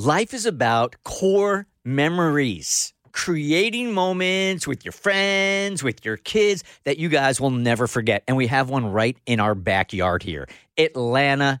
Life is about core memories, creating moments with your friends, with your kids that you guys will never forget. And we have one right in our backyard here Atlanta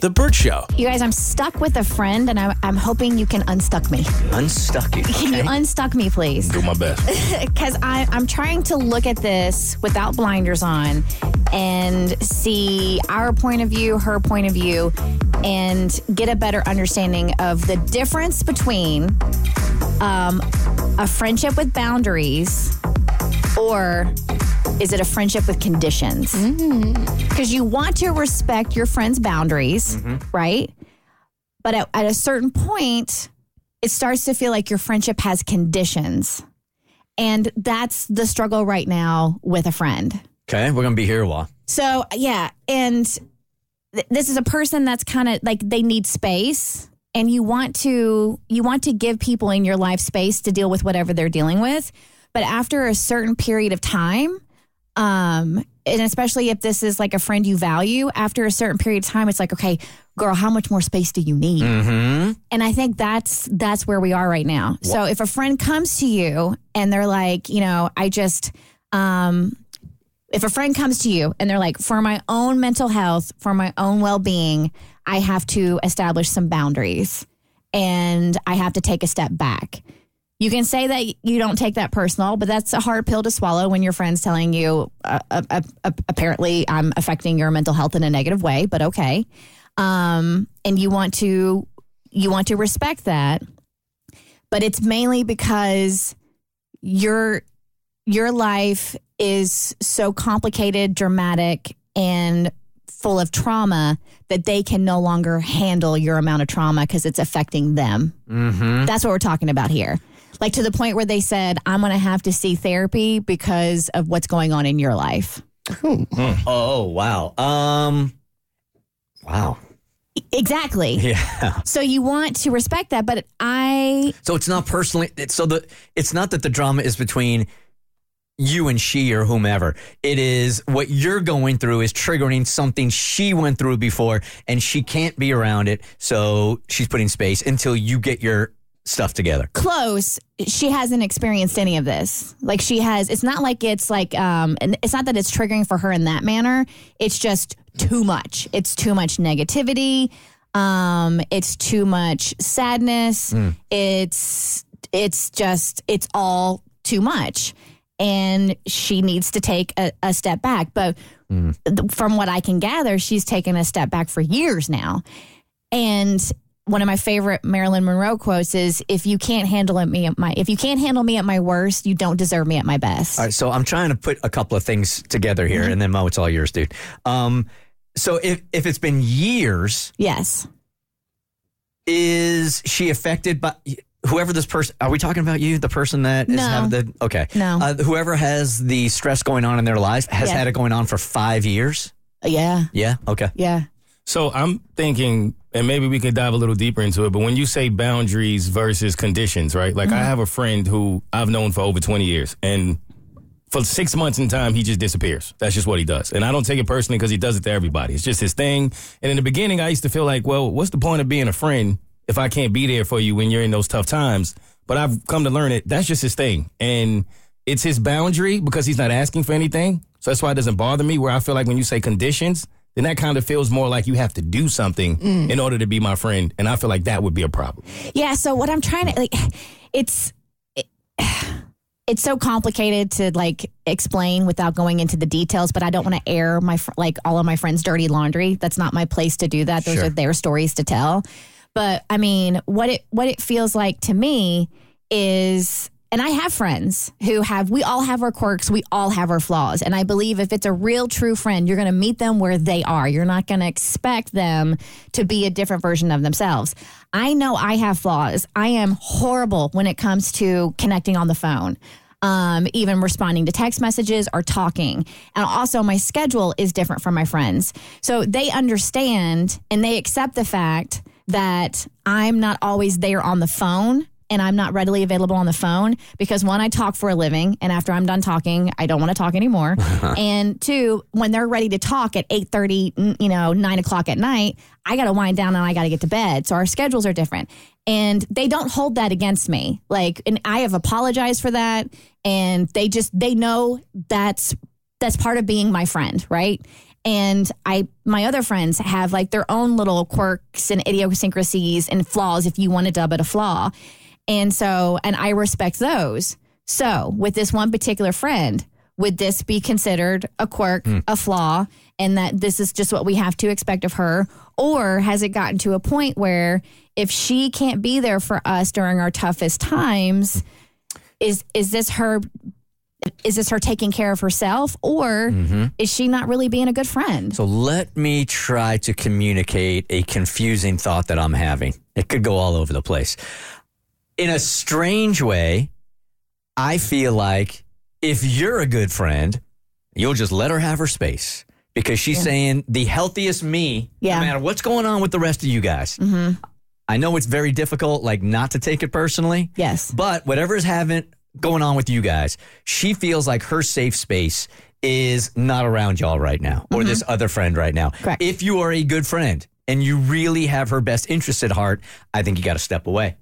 Hey, The Bert Show. You guys, I'm stuck with a friend, and I'm, I'm hoping you can unstuck me. Unstuck you. Can you unstuck me, please? Do my best. Because I'm trying to look at this without blinders on and see our point of view, her point of view, and get a better understanding of the difference between um, a friendship with boundaries or is it a friendship with conditions? Mm-hmm. Because you want to respect your friend's boundaries, mm-hmm. right? But at, at a certain point, it starts to feel like your friendship has conditions. And that's the struggle right now with a friend. okay, we're going to be here a while. So, yeah. And th- this is a person that's kind of like they need space and you want to you want to give people in your life space to deal with whatever they're dealing with but after a certain period of time um and especially if this is like a friend you value after a certain period of time it's like okay girl how much more space do you need Mm-hmm. and I think that's that's where we are right now. So if a friend comes to you and they're like, you know, I just um if a friend comes to you and they're like, for my own mental health, for my own well being, I have to establish some boundaries and I have to take a step back. You can say that you don't take that personal, but that's a hard pill to swallow when your friend's telling you, uh, uh, uh, uh, apparently, I'm affecting your mental health in a negative way, but okay. Um, and you want to you want to respect that but it's mainly because your your life is so complicated dramatic and full of trauma that they can no longer handle your amount of trauma because it's affecting them Mm-hmm. that's what we're talking about here like to the point where they said i'm going to have to see therapy because of what's going on in your life Oh, wow. Um, wow. exactly Yeah. so you want to respect that but i So it's not personally. It's, so the it's not that the drama is between you and she or whomever. It is what you're going through is triggering something she went through before, and she can't be around it. So she's putting space until you get your stuff together. close. She hasn't experienced any of this. Like she has it's not like it's like um and it's not that it's triggering for her in that manner. It's just too much. It's too much negativity. Um it's too much sadness. It's it's just it's all too much. And she needs to take a, a step back. But th- from what i can gather she's taken a step back for years now. And one of my favorite Marilyn Monroe quotes is if you can't handle it me at my if you can't handle me at my worst, you don't deserve me at my best. All right, so I'm trying to put a couple of things together here, and then Mo, it's all yours, dude. Um, so if if it's been years, Yes. is she affected by whoever this person? Are we talking about you, the person that is No. having the okay? No. uh, whoever has the stress going on in their lives has Yeah. had it going on for five years. Yeah. Yeah. Okay. Yeah. So I'm thinking, and maybe we could dive a little deeper into it, but when you say boundaries versus conditions, right? Like I mm-hmm. have a friend who I've known for over 20 years, and for six months in time, he just disappears. That's just what he does. And I don't take it personally because he does it to everybody. It's just his thing. And in the beginning, I used to feel like, well, what's the point of being a friend if I can't be there for you when you're in those tough times? But I've come to learn it. That's just his thing. And it's his boundary because he's not asking for anything. So that's why it doesn't bother me. Where I feel like when you say conditions, then that kind of feels more like you have to do something mm. in order to be my friend. And I feel like that would be a problem. Yeah. So what I'm trying to like, it's it, it's so complicated to like explain without going into the details. But I don't want to air my fr- like all of my friends' dirty laundry. That's not my place to do that. Those Sure. are their stories to tell. But I mean, what it what it feels like to me is and I have friends who have we all have our quirks, we all have our flaws. And I believe if it's a real true friend, you're going to meet them where they are. You're not going to expect them to be a different version of themselves. I know I have flaws. I am horrible when it comes to connecting on the phone. Um, even responding to text messages or talking. And also, my schedule is different from my friends. So they understand and they accept the fact that I'm not always there on the phone and I'm not readily available on the phone because one, I talk for a living, and after I'm done talking, I don't want to talk anymore. and two, when they're ready to talk at eight thirty, you know, nine o'clock at night, I got to wind down and I got to get to bed. So our schedules are different, and they don't hold that against me. Like, and I have apologized for that, and they just they know that's that's part of being my friend, right? And I, my other friends have like their own little quirks and idiosyncrasies and flaws, if you want to dub it a flaw. And so, and I respect those. So, with this one particular friend, would this be considered a quirk, hmm. a flaw, and that this is just what we have to expect of her? Or has it gotten to a point where if she can't be there for us during our toughest times, is is this her is this her taking care of herself or mm-hmm. is she not really being a good friend? So let me try to communicate a confusing thought that I'm having. It could go all over the place. In a strange way, I feel like if you're a good friend, you'll just let her have her space because she's saying the healthiest me, Yeah. no matter what's going on with the rest of you guys. Mm-hmm. I know it's very difficult, like not to take it personally. Yes. But whatever is having going on with you guys, she feels like her safe space is not around y'all right now or this mm-hmm. other friend right now. Correct. If you are a good friend and you really have her best interest at heart, I think you got to step away.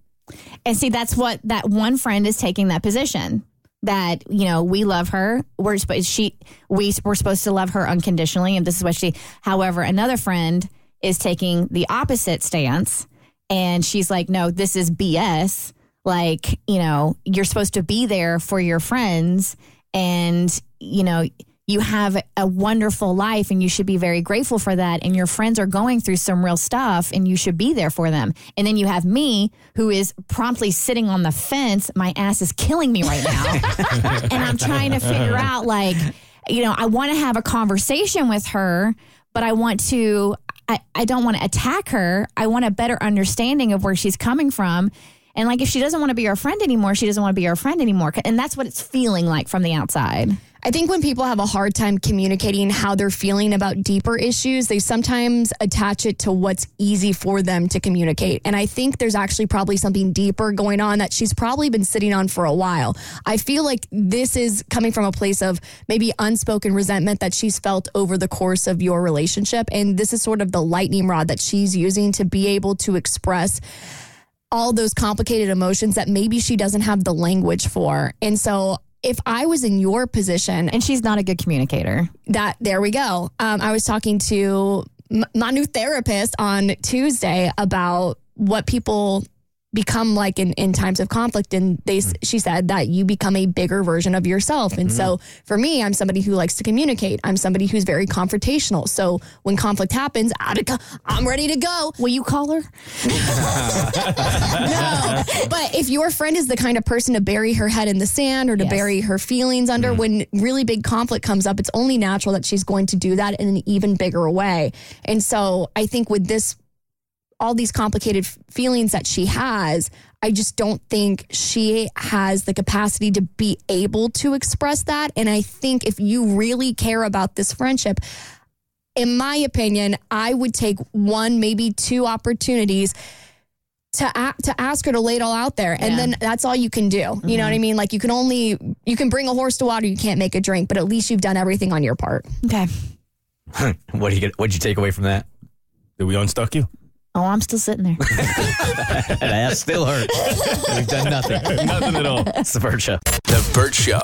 And see, that's what that one friend is taking that position. That you know, we love her. We're supposed she we we're supposed to love her unconditionally, and this is what she. However, another friend is taking the opposite stance, and she's like, "No, this is BS. Like, you know, you're supposed to be there for your friends, and you know." You have a wonderful life and you should be very grateful for that. And your friends are going through some real stuff and you should be there for them. And then you have me who is promptly sitting on the fence. My ass is killing me right now. and I'm trying to figure out, like, you know, I want to have a conversation with her, but I want to, I, I don't want to attack her. I want a better understanding of where she's coming from. And like, if she doesn't want to be our friend anymore, she doesn't want to be our friend anymore. And that's what it's feeling like from the outside. I think when people have a hard time communicating how they're feeling about deeper issues, they sometimes attach it to what's easy for them to communicate. And I think there's actually probably something deeper going on that she's probably been sitting on for a while. I feel like this is coming from a place of maybe unspoken resentment that she's felt over the course of your relationship. And this is sort of the lightning rod that she's using to be able to express all those complicated emotions that maybe she doesn't have the language for. And so if I was in your position, And she's not a good communicator. that there we go. Um, I was talking to m- my new therapist on Tuesday about what people become like in, in times of conflict and they s mm. she said that you become a bigger version of yourself and so mm-hmm. for me i'm somebody who likes to communicate i'm somebody who's very confrontational so when conflict happens co- i'm ready to go Will you call her? no. But if your friend is the kind of person to bury her head in the sand or to Yes. bury her feelings under mm-hmm. when really big conflict comes up, it's only natural that she's going to do that in an even bigger way. And so I think with this, all these complicated f- feelings that she has, I just don't think she has the capacity to be able to express that. And I think if you really care about this friendship, in my opinion, I would take one, maybe two opportunities to a- to ask her to lay it all out there, and Yeah. then that's all you can do. You know what mm-hmm. I mean? Like you can only you can bring a horse to water, you can't make a drink, but at least you've done everything on your part. Okay. What do you get? What'd you take away from that? Did we unstuck you? Oh, I'm still sitting there. that ass still hurts. We've done nothing. Nothing at all. It's the Bert Show. The Bert Show.